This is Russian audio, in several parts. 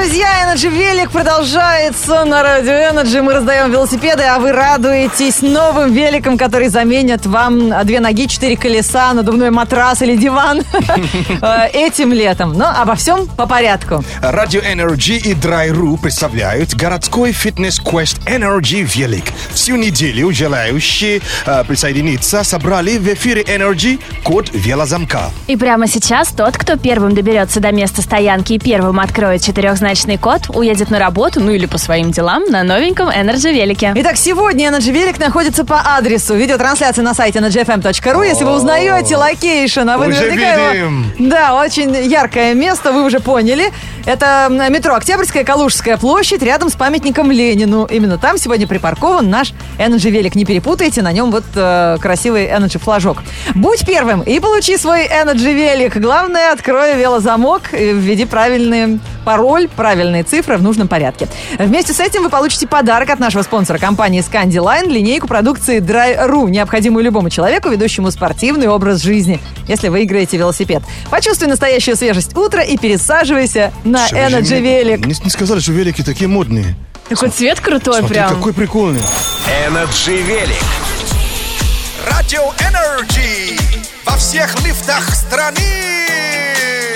Друзья, Energy Велик продолжается на радио Energy. Мы раздаем велосипеды, а вы радуетесь новым великом, который заменят вам две ноги, четыре колеса, надувной матрас или диван э, этим летом. Но обо всем по порядку. Радио Energy и Dry.ru представляют городской фитнес-квест Energy Велик. Всю неделю желающие э, присоединиться собрали в эфире Energy код велозамка. И прямо сейчас тот, кто первым доберется до места стоянки и первым откроет четырехзначный код, уедет на работу, ну или по своим делам, на новеньком Energy велике. Итак, сегодня Energy Велик находится по адресу видеотрансляции на сайте energyfm.ru. Если вы узнаете location, а вы Уже наверняка его- видим. Да, очень яркое место, вы уже поняли. Это метро Октябрьская, Калужская площадь, рядом с памятником Ленину. Именно там сегодня припаркован наш Energy Велик. Не перепутайте, на нем вот э, красивый Energy флажок. Будь первым и получи свой Energy Велик. Главное, открой велозамок, и введи правильный пароль, правильные цифры в нужном порядке. Вместе с этим вы получите подарок от нашего спонсора компании Scandiline, линейку продукции Dry.ru, необходимую любому человеку, ведущему спортивный образ жизни, если вы играете велосипед. Почувствуй настоящую свежесть утра и пересаживайся на Что, Energy мне Велик. Не, не сказали, что велики такие модные. Такой цвет крутой Смотри, прям. какой прикольный. Energy Велик. Радио Energy во всех лифтах страны.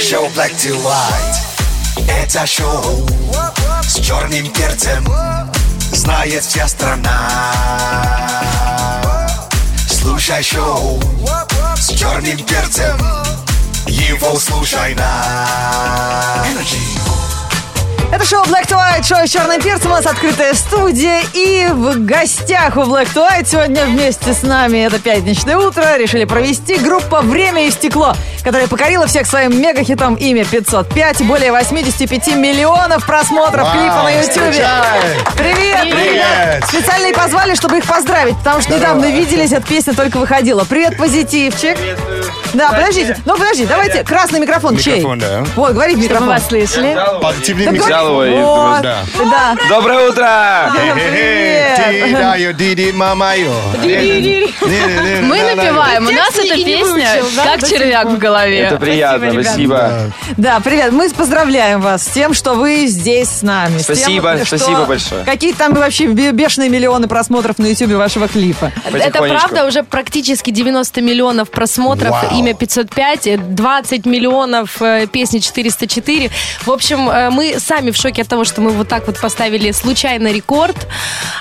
Шоу Black to White. Это шоу с черным перцем. Знает вся страна. Слушай шоу с черным перцем. Его слушай на Energy. Это шоу Black to White, шоу с черным перцем. У нас открытая студия. И в гостях у Black to White сегодня вместе с нами, это пятничное утро, решили провести группа «Время и стекло», которая покорила всех своим мегахитом «Имя 505». Более 85 миллионов просмотров Вау, клипа на Ютубе. встречай! Привет, привет! Привет! Специально и позвали, чтобы их поздравить, потому что недавно виделись, эта песня только выходила. Привет, позитивчик. Да, подождите. Ну, подожди, давайте. Красный микрофон, чей? Микрофон, да. Вот, говори в Мы микрофон. вас слышали. Позитивный микс. говори. Вот, Да. да. Доброе утро! Мы напеваем. У нас эта и песня как червяк в голове. Это приятно, спасибо. Да, привет. Мы поздравляем вас с тем, что вы здесь с нами. Спасибо, спасибо большое. Какие там вообще бе- бешеные миллионы просмотров на ютубе вашего клипа. Это правда уже практически 90 миллионов просмотров. Вау. Имя 505, э, 20 миллионов э, песни 404. В общем, э, мы сами в шоке от того, что мы вот так вот поставили случайно рекорд.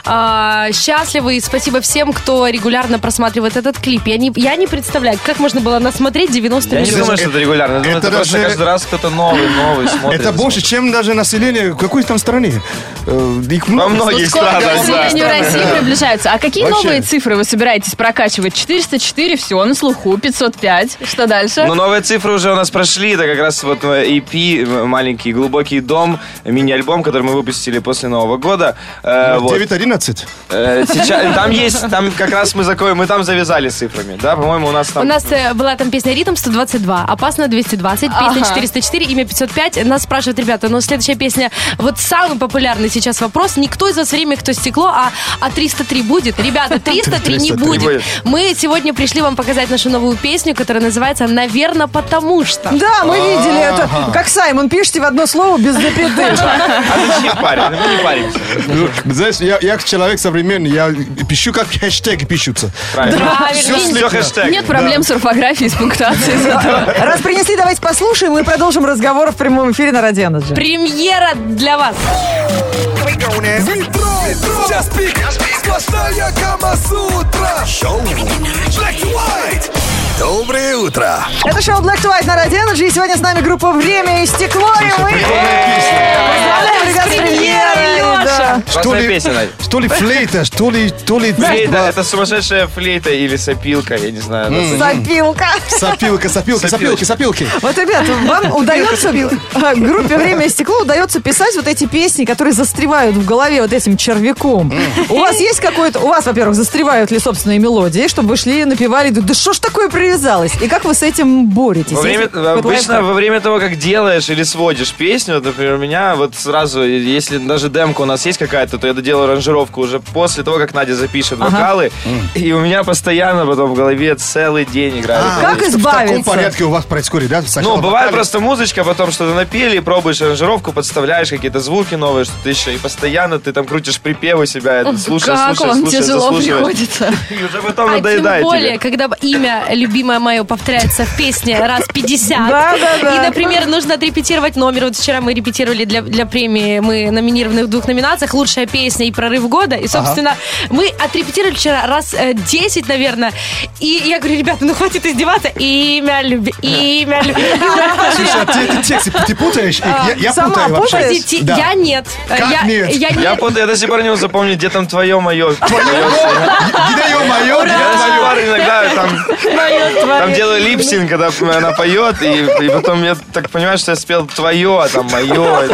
А, Счастливы и спасибо всем, кто регулярно просматривает этот клип. Я не, я не представляю, как можно было насмотреть 90 Я не миллионов. думаю, что это регулярно. Я думаю, Это это просто даже- каждый раз кто-то новый, новый смотрит. Это больше, чем даже население какой там страны. Э, Их Во много. многих Скоро к странах, да. населению России приближаются. А какие Вообще. новые цифры вы собираетесь прокачивать? 404, все, на слуху, 505. Что дальше? Ну, новые цифры уже у нас прошли. Это как раз вот э, EP, э, маленький глубокий дом, мини-альбом, который мы выпустили после Нового года. Э, вот. 9-11. Э, сейчас, там есть, там как раз мы закроем, мы там завязали с цифрами, да, по-моему, у нас там... У нас э, была там песня «Ритм» 122, «Опасно» 220, песня Ага. 404, имя 505. Нас спрашивают, ребята, ну следующая песня, вот самый популярный сейчас вопрос, не кто из вас время, кто стекло, а, а 303 будет? Ребята, 303 не 303 будет. будет. Мы сегодня пришли вам показать нашу новую песню, которая называется «Наверно, потому что». Да, мы видели это. Как Саймон, пишите в одно слово без запятых. А не парень, мы не паримся. Ну, Знаешь, я, я человек современный, я пишу, как хэштеги пишутся. Правильно. Все Все хэштег. Нет проблем с орфографией, с пунктуацией. Раз принесли, давайте послушаем и продолжим разговор в прямом эфире на Радио. Премьера для вас. Метро, час пик, сплошная Камасутра. Шоу Black to White. Доброе утро. Это шоу Black to White на Радио Energy. И сегодня с нами группа «Время и стекло». И мы поздравляем, ребят, с премьерой. да. Что ли, песня, Надя? То ли флейта, то ли... То ли Флейта, это сумасшедшая флейта или сопилка, я не знаю. Сопилка. Сопилка, сопилки, сопилки, сопилки. Вот, ребят, вам удается, а, группе «Время и стекло» удается писать вот эти песни, которые застревают в голове вот этим червяком. У вас есть какой-то... У вас, во-первых, застревают ли собственные мелодии, чтобы вы шли, напевали, да что ж такое привязалось? И как вы с этим боретесь? Во время, обычно во время того, как делаешь или сводишь песню, например, у меня вот сразу, если даже демка у нас есть какая-то, то я доделаю аранжировку уже после того, как Надя запишет вокалы, и у меня постоянно потом в голове целый день играет. А, Как В таком избавиться? порядке у вас происходит, да? Сначала Ну, бывает вокали. просто музычка, потом что-то напели, пробуешь аранжировку, подставляешь какие-то звуки новые, что-то еще, и постоянно ты там крутишь припевы себя, это слушаешь, Как слушаешь, вам слушаешь, тяжело приходится. И уже потом А тем надоедает более, тебе. когда имя любимое мое повторяется в песне раз 50. Да, да, да. И, например, нужно отрепетировать номер. Вот вчера мы репетировали для, для премии, мы номинированы в двух номинациях «Лучшая песня» и «Прорыв года». И, собственно, мы отрепетировали вчера раз э, 10, наверное. И я говорю, ребята, ну хватит издеваться. Имя люби, имя люби. Слушай, а ты, ты тексты ты путаешь? их? Я, я сама путаю вообще. Да. я нет. Как я, нет? Я, Я, нет. путаю, я до сих пор не могу запомнить, где там твое, мое. Где ее мое, где Я до сих твое? пор иногда там, там делаю липсинг, когда она поет, и, и потом я так понимаю, что я спел твое, а там мое.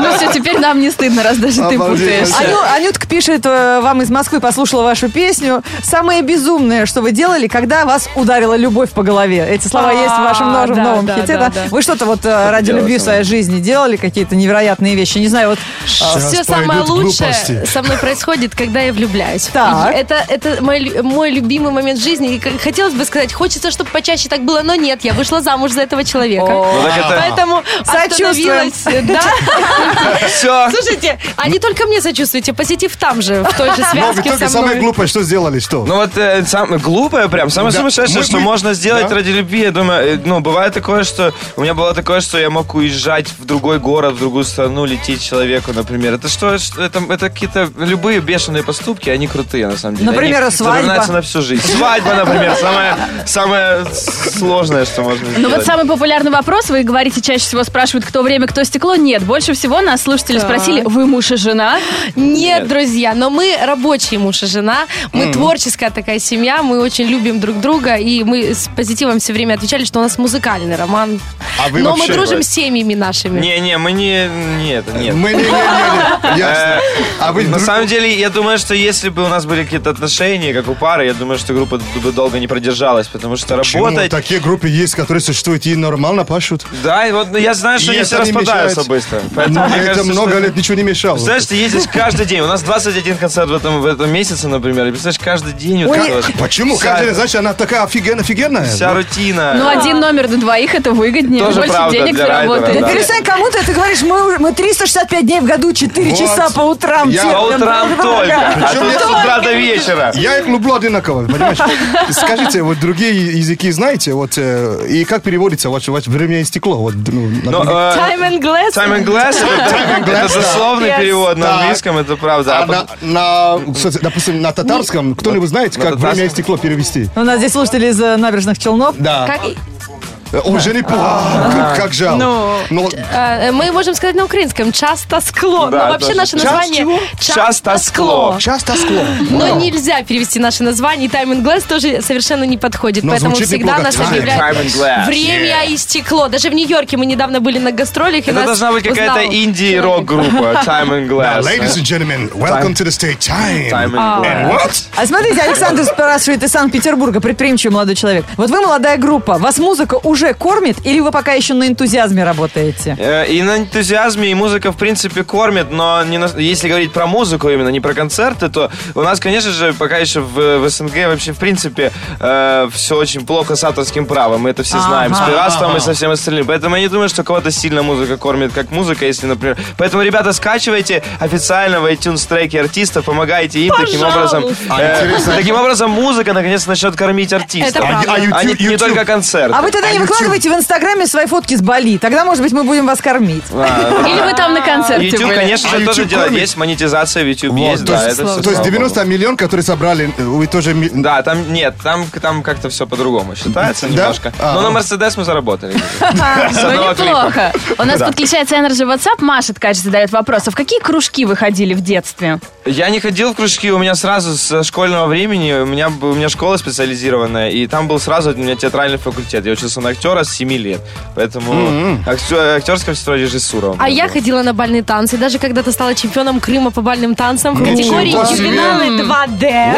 Ну все, теперь нам не стыдно, раз даже ты путаешь. Аню- Анютка пишет э, вам из Москвы, послушала вашу песню. Самое безумное, что вы делали, когда вас ударила любовь по голове. Эти слова А, есть в вашем новом, да, новом да, хите. да. Вы что-то вот э, ради любви в своей жизни делали, какие-то невероятные вещи? Не знаю, вот Сейчас Все самое лучшее глупости. со мной происходит, когда я влюбляюсь. Так. Это, это мой, лю- мой любимый момент жизни. И хотелось бы сказать, хочется, чтобы почаще так было, но нет, я вышла замуж за этого человека. Ну, Поэтому остановилась. Да. Все. Слушайте, а не только мне сочувствуйте, посетив там же, в той же в связке со самое мной. глупое, что сделали, что? Ну вот э, сам, глупое прям, самое Да. сумасшедшее, Мы- что мы- можно сделать Да. ради любви. Я думаю, э, ну, бывает такое, что... У меня было такое, что я мог уезжать в другой город, в другую страну, лететь человеку, например. Это что? Это, это какие-то любые бешеные поступки, они крутые, на самом деле. Например, они свадьба. на всю жизнь. Свадьба, например, самое, самое сложное, что можно сделать. Ну вот самый популярный вопрос, вы говорите, чаще всего спрашивают, кто время, кто стекло. Нет, больше всего нас слушатели спросили, вы муж и жена? Нет, друзья, но мы рабочие муж и жена, мы творческая такая семья, мы очень любим друг друга, и мы с позитивом все время отвечали, что у нас музыкальный роман. А вы но мы дружим с семьями нашими. Не-не, мы не... Нет, нет. Мы не, не, не, не. Ясно. А вы На друг- самом деле, я думаю, что если бы у нас были какие-то отношения, как у пары, я думаю, что группа бы долго не продержалась, потому что Почему? работать... Такие группы есть, которые существуют и нормально пашут. Да, и вот ну, я знаю, что И они все не распадаются мешает. быстро. Поэтому Но мне кажется, много что- лет ничего не мешало. Знаешь, ты ездишь каждый день. У нас 21 концерт в этом, в этом месяце, например. И представляешь, каждый день вот Ой, вот. Почему? Вся- Каждый, знаешь, она такая офигенно, офигенная. Вся рутина. Ну, один номер на двоих это выгоднее, Тоже больше правда денег для райдера, заработаете. Да Да. перестань кому-то, ты говоришь, мы, мы 365 дней в году, 4 Вот. часа по утрам. Я-. По утрам только. А Причем я- с утра до вечера. Я их люблю одинаково, понимаешь? Скажите, вот другие языки знаете, вот, э, и как переводится ваше, ваше время и стекло? Вот, ну, э, Time and Glass. Time and Glass, это, дословный перевод на английском, это правда. А А на, допустим, на татарском, кто-нибудь знает, на как время и стекло перевести? У нас здесь слушатели из э, набережных Челнов. Да. Э, Уже не помню. Как, жаль. Ну. Но э, мы можем сказать на украинском часто скло. Да, но вообще тоже. наше Час название чего? Часто скло. часто скло. Но нельзя перевести наше название. Time and Glass тоже совершенно не подходит. Но поэтому звучит всегда неплохо. нас Time, объявляют time and glass. время и стекло. Даже в Нью-Йорке мы недавно были на гастролях. и Это нас должна быть какая-то узнал инди-рок-группа. Time and Glass. Ladies and gentlemen, welcome to the stage. Time. Time and what? А смотрите, Александр спрашивает из Санкт-Петербурга, предприимчивый молодой человек. Вот вы молодая группа, вас музыка уже кормит или вы пока еще на энтузиазме работаете? Э, И на энтузиазме, и музыка, в принципе, кормит, но не на- если говорить про музыку именно, не про концерты, то у нас, конечно же, пока еще в, в СНГ вообще, в принципе, все очень плохо с авторским правом. Мы это все знаем. С Ага. пиратством и со всем остальным. Поэтому я не думаю, что кого-то сильно музыка кормит, как музыка, если, например... Поэтому, ребята, скачивайте официально в iTunes треки артистов, помогайте им таким образом. А, э, интересно. таким образом, музыка наконец начнет кормить артистов. Это А, правда. а А не, YouTube, не YouTube- только концерт. А вы тогда не А выкладывайте в Инстаграме свои фотки с Бали. Тогда, может быть, мы будем вас кормить. А, Или вы там на концерте YouTube, были? конечно А же, тоже YouTube делает. Есть монетизация в YouTube, Вот, есть, то да, есть- это. То есть 90 миллион, которые собрали, э, вы тоже... Да, там нет, там, там как-то все по-другому считается немножко. А. Но на Мерседес мы заработали. С Ну, неплохо. У нас подключается Energy WhatsApp. Маша ткач задает вопрос. А в какие кружки вы ходили в детстве? Я не ходил в кружки, у меня сразу с школьного времени, у меня, у меня школа специализированная, и там был сразу у меня театральный факультет. Я учился на актера с 7 лет, поэтому актер- актерская все режиссура. у меня А я ходила на бальные танцы. Даже когда-то стала чемпионом Крыма по бальным танцам в категории ювеналы 2D.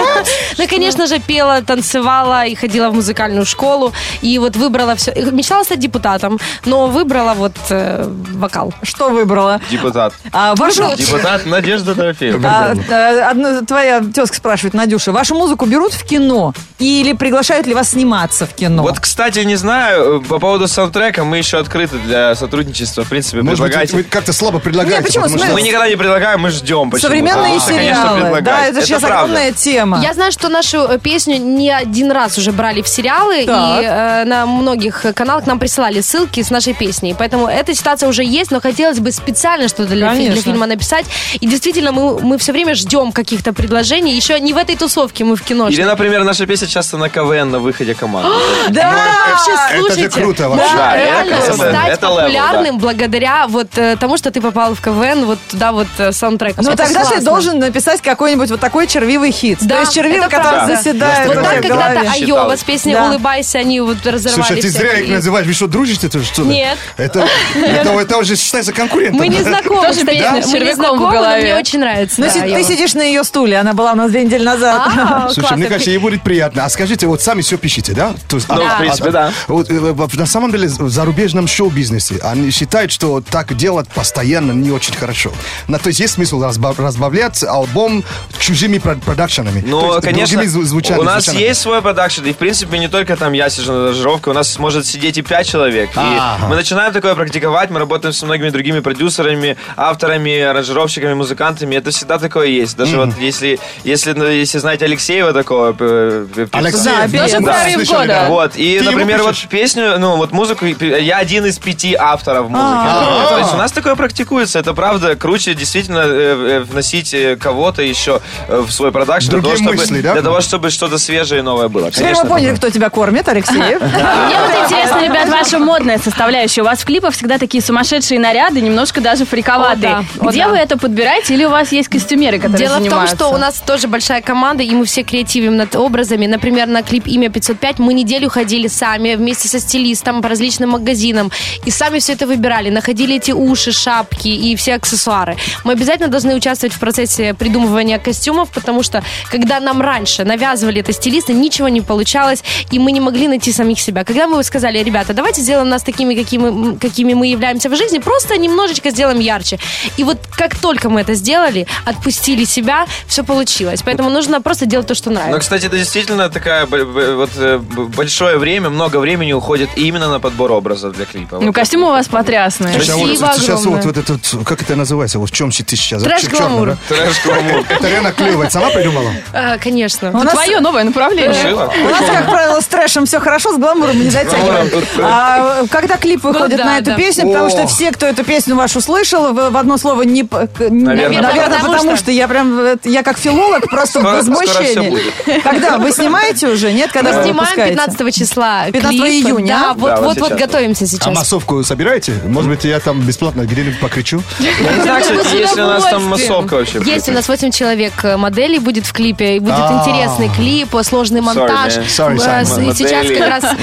Ну, конечно же, пела, танцевала и ходила в музыкальную школу. И вот выбрала все. Мечтала стать депутатом, но выбрала вот э, вокал. Что выбрала? Депутат. А. Депутат Надежда Дорофеева. А, а, одна- твоя тезка спрашивает, Надюша, вашу музыку берут в кино? Или приглашают ли вас сниматься в кино? Вот, кстати, не знаю, по поводу саундтрека мы еще открыты для сотрудничества. В принципе, Может быть, предлагайте. вы как-то слабо предлагаете. Не, почему? потому что- Мы никогда не предлагаем, мы ждем. почему-то. Современные конечно, сериалы. предлагать. Да, это, сейчас правда. огромная тема. Я знаю, что нашу э, песню не один раз уже брали в сериалы, Так. и э, на многих каналах нам присылали ссылки с нашей песней. Поэтому эта ситуация уже есть, но хотелось бы специально что-то для, фи- для Конечно. фильма написать. И действительно, мы, мы все время ждем каких-то предложений. Еще не в этой тусовке, мы в кино. Или, например, наша песня часто на КВН на выходе команды. Да! Вообще, Это слушайте, круто вообще. Да, реально это- стать это level, популярным благодаря вот э, тому, что ты попал в КВН, вот туда вот э, саундтреком. Ну Это тогда ты классно. должен написать какой-нибудь вот такой червивый хит. Да, То есть червивый, это который правда. заседает Вот так когда-то. Айова с песней Да. «Улыбайся», они вот разорвали Слушай, ты зря их называешь. Вы что, дружите? то что ли? Нет. Это, это, это уже считается конкурентом. Мы не знакомы, Тоже кстати, с мы не знакомы, но мне очень нравится. Ну, да, си- ты сидишь на ее стуле, она была у нас две недели назад. А, Слушай, классно. мне кажется, ей будет приятно. А скажите, вот сами все пишете, да? То есть, Ну, а- в принципе, а- да. Вот, э, на самом деле, в зарубежном шоу-бизнесе они считают, что так делать постоянно не очень хорошо. На- то есть есть смысл разбав- разбавлять альбом чужими прод- продакшенами. Ну, есть конечно, звучаниями, у нас звучаниями. есть свой продакшн, и, в принципе, не только там я сижу на стажировке, у нас может сидеть и пять человек. И мы начинаем такое практиковать, мы работаем со многими другими продюсерами, авторами, аранжировщиками, музыкантами, это всегда такое есть. Даже вот если, если, ну, если знаете Алексеева такого, э, э. Алексей, Да, да. Вот, и, Ты например, вот пишешь? Песню, ну, вот музыку, я один из пяти авторов музыки. А. То есть у нас такое практикуется, это правда круче действительно э, э, вносить э, кого-то еще э, в свой продакшн, для того, Другие чтобы, мысли, да? для того, чтобы что-то свежее и новое было. Теперь Конечно, мы поняли, кто тебя кормит, Алексеев. Мне вот интересно, ребят, ваша модная составляющая. У вас в клипах всегда такие сумасшедшие наряды, немножко даже фриковатые. О, да. О, Где да. вы это подбираете или у вас есть костюмеры, которые Дело в том, занимаются? что у нас тоже большая команда, и мы все креативим над образами. Например, на клип «Имя 505» мы неделю ходили сами вместе со стилистом по различным магазинам. И сами все это выбирали. Находили эти уши, шапки и все аксессуары. Мы обязательно должны участвовать в процессе придумывания костюмов, потому что когда нам раньше навязывали это стилисты, ничего не получалось, и мы не могли найти самих себя. Когда мы сказали, ребята, давайте сделаем нас такими, какими, какими мы являемся в жизни, просто немножечко сделаем ярче. И вот как только мы это сделали, отпустили себя, все получилось. Поэтому нужно просто делать то, что нравится. кстати, это действительно такая вот э, большое время, много времени уходит именно на подбор образов для клипа. Ну, Вот. костюмы у вас потрясные. Слушай, а вот Спасибо сейчас вот, огромное. вот этот, как это называется, вот в чем ты сейчас? Трэш-гламур. Трэш-гламур. Это реально клево. Сама придумала? А, конечно. У нас- Твое новое направление. Шила? У нас, как правило, с трэшем все хорошо, с гламуром не дотягиваем. А когда клип выходит да, на эту да. песню, потому О. что все, кто эту песню вашу слышал, в, одно слово не... Наверное, наверное, потому потому что- что я прям... э, Я как филолог просто в возмущении. Когда? Вы снимаете уже? Нет? Когда вы Снимаем выпускаете? 15 числа 15 клип. Июня, Да, а? вот, Да, вот вот, вот сейчас. готовимся А сейчас. массовку собираете? Может быть, я там бесплатно где-нибудь покричу? Я не знаю, кстати, С есть ли у нас там массовка вообще. Есть у нас 8 человек э, моделей будет в клипе, и будет А. интересный клип, э, сложный монтаж. Sorry, Э. И сейчас как раз...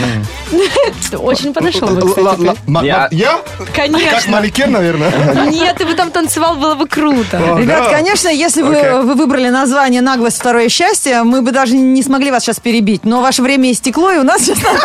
Очень подошел бы, кстати. Я- Я? Как Конечно. манекен, наверное. Нет, ты бы там танцевал, было бы круто. Ребят, конечно, если Окей. вы выбрали название «Наглость. Второе счастье», мы бы даже не смогли вас сейчас перебить. Но ваше время истекло, и у нас сейчас пора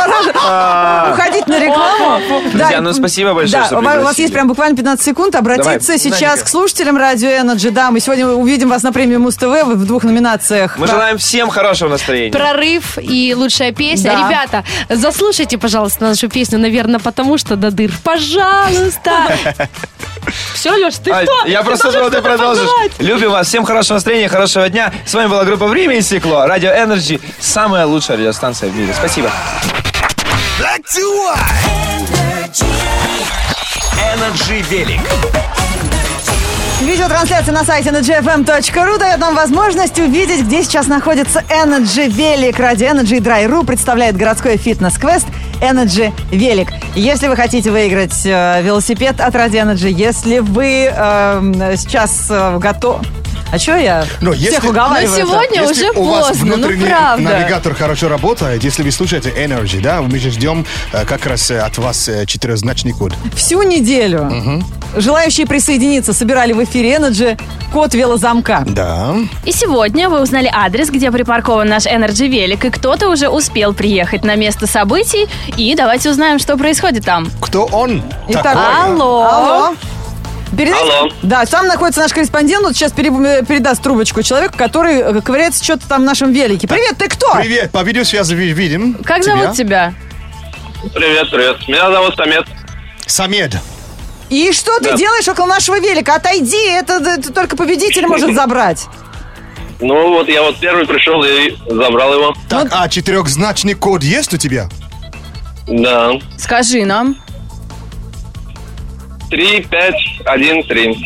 уходить на рекламу. Друзья, ну, спасибо большое, что у вас- есть прям буквально 15 секунд обратиться сейчас к слушателям Радио Energy. Да, мы сегодня увидим вас на премии Муз-ТВ в двух номинациях. Мы желаем всем хорошего настроения. Прорыв и лучшая песня. Ребята, заслушайте, пожалуйста, нашу песню, наверное, потому что до дыр. Пожалуйста. Все, Леш, ты Ай, кто? Я просто жду, ты продолжишь. пожелать. Любим вас. Всем хорошего настроения, хорошего дня. С вами была группа «Время и стекло». Радио Energy. Самая лучшая радиостанция в мире. Спасибо. Black to white. Energy Велик. Видеотрансляция на сайте energyfm.ru дает нам возможность увидеть, где сейчас находится Energy Велик. Ради Energy Dry.ru представляет городской фитнес-квест Energy Велик. Если вы хотите выиграть э, велосипед от Ради Energy, если вы э, сейчас э, готовы... А что я Но всех если- уговариваю? Но сегодня Если уже у вас поздно, ну внутренний правда. навигатор хорошо работает, если вы слушаете Energy, да, мы же ждем э, как раз э, от вас э, четырехзначный код. Всю неделю желающие присоединиться собирали в эфире Energy код велозамка. Да. И сегодня вы узнали адрес, где припаркован наш Energy Велик, и кто-то уже успел приехать на место событий. И давайте узнаем, что происходит там. Кто он? Итак, такой? Алло. Алло. Перед этим- Алло. Да, там находится наш корреспондент, вот сейчас пере- передаст трубочку человеку, который э, ковыряется что-то там в нашем велике. Привет, ты кто? Привет, по видеосвязи ви- видим. Как зовут тебя? Привет, привет. Меня зовут Самет. Самед. И что ты Да. делаешь около нашего велика? Отойди, это, это только победитель может забрать. Ну вот я вот первый пришел и забрал его. Так, а четырехзначный код есть у тебя? Да. Скажи нам. Три, пять, один, три.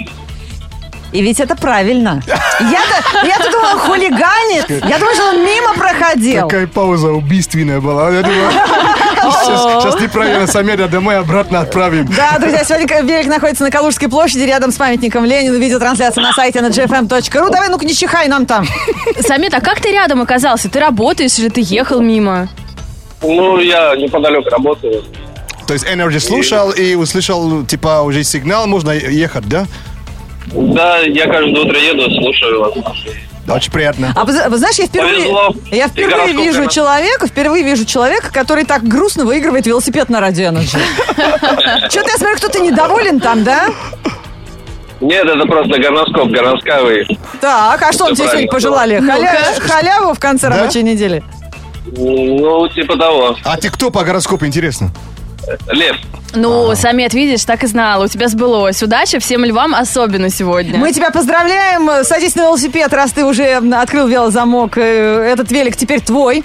И ведь это правильно. Я-то, я-то думала, хулиганит. Я думала, что он мимо проходил. Какая пауза убийственная была. Я думаю, сейчас, сейчас неправильно Самеда домой обратно отправим. Да, друзья, сегодня велик находится на Калужской площади, рядом с памятником Ленину. Видеотрансляция на сайте на gfm.ru. Давай, ну-ка, не чихай нам там. Самет, а как ты рядом оказался? Ты работаешь или ты ехал мимо? Ну, я неподалеку работаю. То есть Energy слушал и услышал, типа, уже сигнал, можно ехать, да? Да, я каждое утро еду, слушаю вас. Очень приятно. А вы, вы знаешь, я впервые, Повезло. я И впервые вижу прямо. человека, впервые вижу человека, который так грустно выигрывает велосипед на радио Energy. Что-то я смотрю, кто-то недоволен там, да? Нет, это просто горноскоп, горносковый. Так, а что он Всё тебе сегодня пожелали? Халя- Халяву в конце рабочей недели? Ну, типа того. А ты кто по гороскопу, интересно? Лев. Ну, Самет, видишь, так и знала. У тебя сбылось. Удачи всем львам, особенно сегодня. Мы тебя поздравляем. Садись на велосипед, раз ты уже открыл велозамок. Э, Этот велик теперь твой.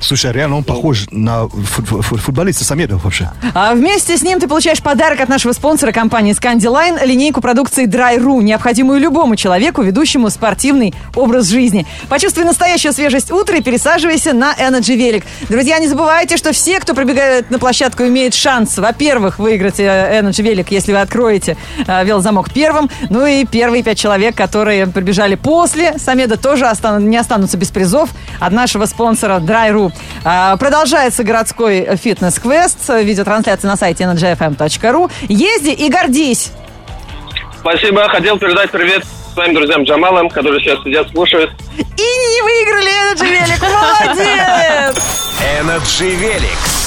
Слушай, реально он похож на фут- фут- футболиста Самедов вообще. А вместе с ним ты получаешь подарок от нашего спонсора компании Scandiline, линейку продукции Dry.ru, необходимую любому человеку, ведущему спортивный образ жизни. Почувствуй настоящую свежесть утра и пересаживайся на Energy Велик. Друзья, не забывайте, что все, кто прибегает на площадку, имеют шанс, во-первых, выиграть э, Energy Велик, если вы откроете э, велозамок первым. Ну и первые пять человек, которые прибежали после Самеда, тоже остан- не останутся без призов от нашего спонсора Dry.ru. А, Продолжается городской фитнес-квест. Видеотрансляция на сайте energyfm.ru. Езди и гордись. Спасибо. Хотел передать привет своим друзьям Джамалам, которые сейчас сидят, слушают. И не выиграли Energy Велик. Молодец! Energy Велик.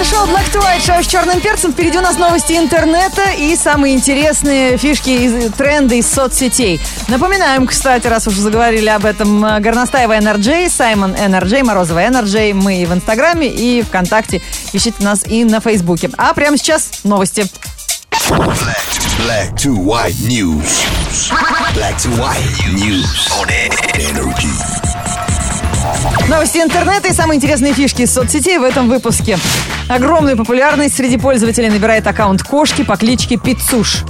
Это шоу Black to White, шоу с черным перцем. Впереди у нас новости интернета и самые интересные фишки и тренды из соцсетей. Напоминаем, кстати, раз уж заговорили об этом, э, Горностаева NRJ, Саймон NRJ, Морозова NRJ. Мы и в Инстаграме, и ВКонтакте. Ищите нас и на Фейсбуке. А прямо сейчас новости. Black to white news. Black to white news on energy. Новости интернета и самые интересные фишки из соцсетей в этом выпуске. Огромную популярность среди пользователей набирает аккаунт кошки по кличке Пицуш.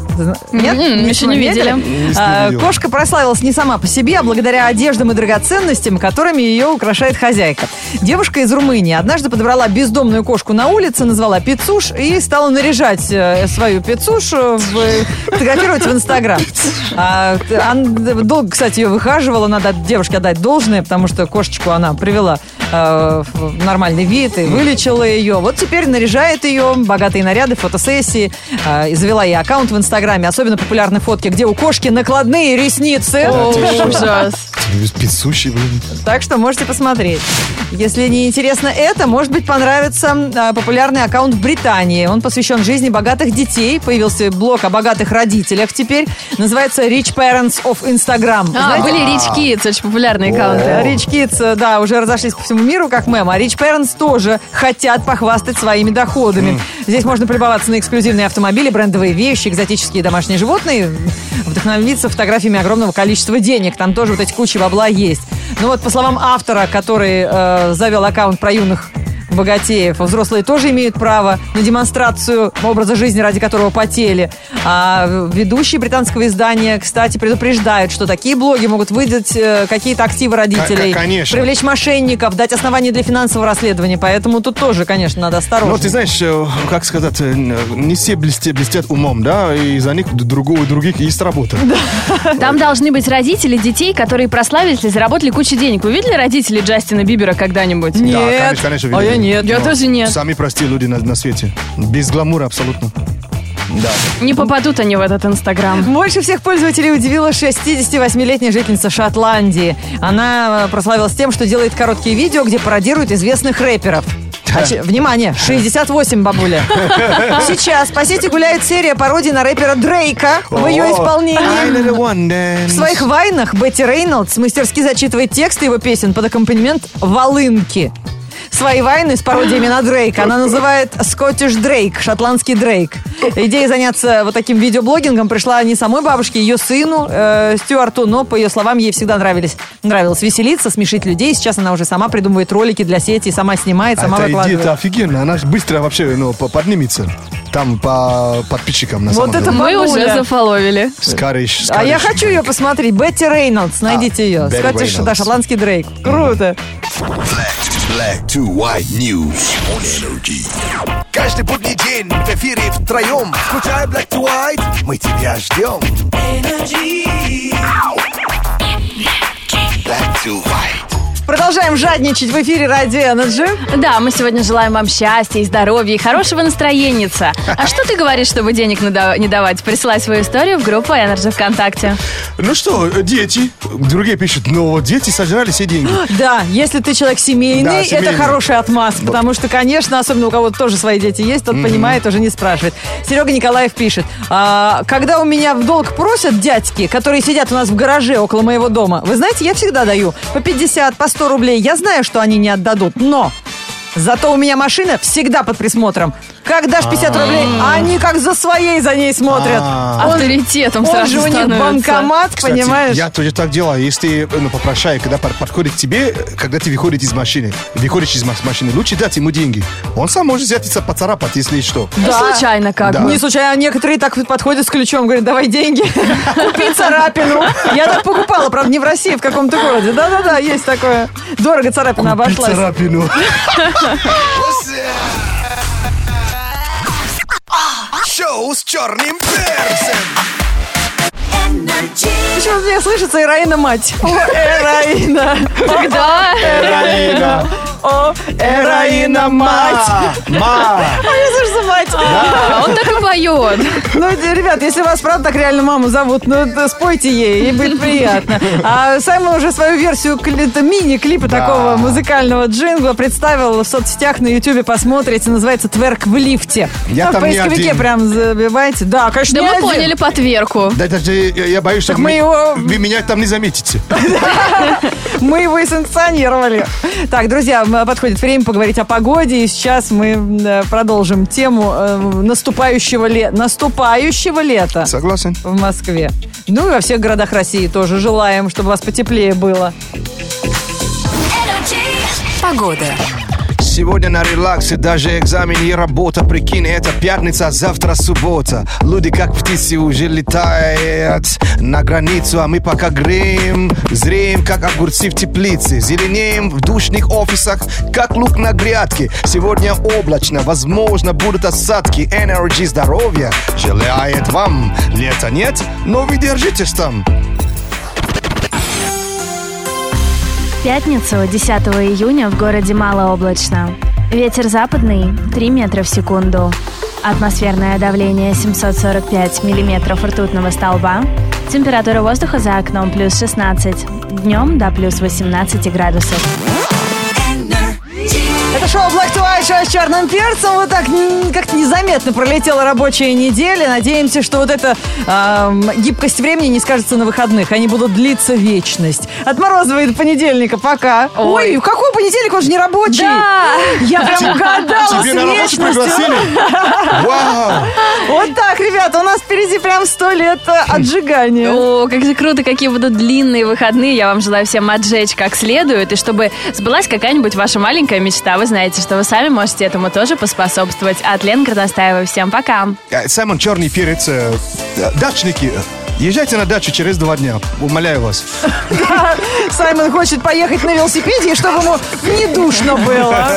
Нет? М-м, еще не видели. Не А. Кошка прославилась не сама по себе, а благодаря одеждам и драгоценностям, которыми ее украшает хозяйка. Девушка из Румынии однажды подобрала бездомную кошку на улице, назвала Пицуш и стала наряжать э, свою Пицуш, э, в- фотографировать в Инстаграм. А, долго, кстати, ее выхаживала, надо девушке отдать должное, потому что кошечку она привела э, в нормальный вид и вылечила ее. Вот теперь наряжает ее, богатые наряды, фотосессии, э, завела ей аккаунт в Инстаграме. Особенно популярны фотки, где у кошки накладные ресницы. Ужас. Пиццущий, блин. Так что можете посмотреть. Если не интересно это, может быть, понравится а, популярный аккаунт в Британии. Он посвящен жизни богатых детей. Появился блог о богатых родителях теперь. Называется Rich Parents of Instagram. А, Знаете? были Rich Kids, очень популярные аккаунты. Rich Kids, э, да, уже разошлись по всему всему миру как мем. А Rich Parents тоже хотят похвастать своими доходами. Здесь можно полюбоваться на эксклюзивные автомобили, брендовые вещи, экзотические домашние животные, вдохновиться фотографиями огромного количества денег. Там тоже вот эти кучи бабла есть. Ну вот, по словам автора, который э, завел аккаунт про юных богатеев. Взрослые тоже имеют право на демонстрацию образа жизни, ради которого потели. А ведущие британского издания, кстати, предупреждают, что такие блоги могут выдать э, какие-то активы родителей, конечно. привлечь мошенников, дать основания для финансового расследования. Поэтому тут тоже, конечно, надо осторожно. Ну, ты знаешь, э, как сказать, э, не все блестят, блестят умом, да, и за них другого, других есть работа. Там должны быть родители детей, которые прославились и заработали кучу денег. Вы видели родителей Джастина Бибера когда-нибудь? Нет, Да, конечно, конечно, а видели. я нет. Я тоже нет. Сами простые люди на, на свете. Без гламура абсолютно. Да. Не попадут они в этот инстаграм. Больше всех пользователей удивила 68-летняя жительница Шотландии. Она э, прославилась тем, что делает короткие видео, где пародирует известных рэперов. А че- Внимание, 68 бабуля. Сейчас по сети гуляет серия пародий на рэпера Дрейка в ее исполнении. В своих вайнах Бетти Рейнольдс мастерски зачитывает тексты его песен под аккомпанемент волынки. Свои вайны с пародиями на Дрейка она называет Scottish Дрейк, шотландский Дрейк. Идея заняться вот таким видеоблогингом пришла не самой бабушке, ее сыну э, Стюарту, но, по ее словам, ей всегда нравились, нравилось веселиться, смешить людей. Сейчас она уже сама придумывает ролики для сети, сама снимает, сама А Эта выкладывает. идея офигенно, она быстро вообще ну, по- поднимется. Там по подписчикам на Вот самом это деле. Мы уже зафоловили. Скорейш, А я хочу ее посмотреть. Бетти Рейнольдс, найдите ее. Бетти Скотиш, да, шотландский Дрейк. Круто. Black to white news on energy. Каждый будний день в эфире втроем. Включай Black to white, мы тебя ждем. Black to white. Продолжаем жадничать в эфире Радио Energy. Да, мы сегодня желаем вам счастья и здоровья и хорошего настроения. А что ты говоришь, чтобы денег не давать? Присылай свою историю в группу Energy ВКонтакте. Ну что, дети. Другие пишут, но дети сожрали все деньги. Да, если ты человек семейный, Да, семейный. это хороший отмаз, потому что, конечно, особенно у кого-то тоже свои дети есть, тот понимает, уже не спрашивает. Серега Николаев пишет, «А, когда у меня в долг просят дядьки, которые сидят у нас в гараже около моего дома, вы знаете, я всегда даю по 50, по 100 рублей. Я знаю, что они не отдадут, но... Зато у меня машина всегда под присмотром. Как дашь 50 рублей, они как за своей за ней смотрят. А. Авторитетом Он сразу же у них становится. банкомат, Кстати, понимаешь? я тоже так делаю. Если ну, попрошаю, когда под- подходит к тебе, когда ты выходишь из машины, выходишь из ма- машины, лучше дать ему деньги. Он сам может взять и поцарапать, если что. Ну, случайно как Да. бы. Не случайно, а некоторые так вот подходят с ключом, говорят, давай деньги, купи царапину. Я так покупала, правда, не в России, в каком-то городе. Да-да-да, есть такое. Дорого царапина обошлась. Царапину. Шоу с черным перцем. Почему мне слышится Ираина мать? О, Эраина. Когда? Эраина. О, Эраина мать. Ма. А я слышу мать. А он так и поет. Ну, ребят, если вас правда так реально маму зовут, ну, спойте ей, ей будет приятно. А Саймон уже свою версию мини-клипа такого музыкального джингла представил в соцсетях на Ютубе, посмотрите, называется «Тверк в лифте». Я Там в поисковике прям забивайте. Да, конечно, Да мы поняли по тверку. Да, даже я, боюсь, что мы его- вы меня там не заметите. Мы его и санкционировали. Так, друзья, подходит время поговорить о погоде. И сейчас мы м, продолжим тему э, наступающего, ле- наступающего лета Согласен. в Москве. Ну и во всех городах России тоже желаем, чтобы у вас потеплее было. Погода. Сегодня на релаксе, даже экзамен и работа Прикинь, это пятница, а завтра суббота. Люди как птицы уже летают на границу А мы пока греем, зреем, как огурцы в теплице Зеленеем в душных офисах, как лук на грядке. Сегодня облачно, возможно будут осадки. Energy здоровья желает вам. Лета нет, но вы держитесь там Пятницу, 10 июня, в городе малооблачно. Ветер западный 3 метра в секунду. Атмосферное давление 745 миллиметров ртутного столба. Температура воздуха за окном плюс 16. Днем до плюс 18 градусов. Шоу Black to White, шоу с черным перцем. Вот так как-то незаметно пролетела рабочая неделя. Надеемся, что вот эта ам, гибкость времени не скажется на выходных. Они будут длиться вечность. От Морозова и до понедельника. Пока. Ой, какой понедельник? Он же не рабочий. Да. Я прям угадала Тебе с на работу вечностью. пригласили? Вау! Вот так, ребята, у нас впереди прям сто лет э, отжигания. О, как же круто, какие будут длинные выходные. Я вам желаю всем отжечь как следует. И чтобы сбылась какая-нибудь ваша маленькая мечта. Вы знаете, что вы сами можете этому тоже поспособствовать. От Лены Горностаевой. Всем пока. Э, Саймон Черный Перец. э, э, Дачники, езжайте на дачу через два дня. Умоляю вас. Саймон хочет поехать на велосипеде, и чтобы ему не душно было.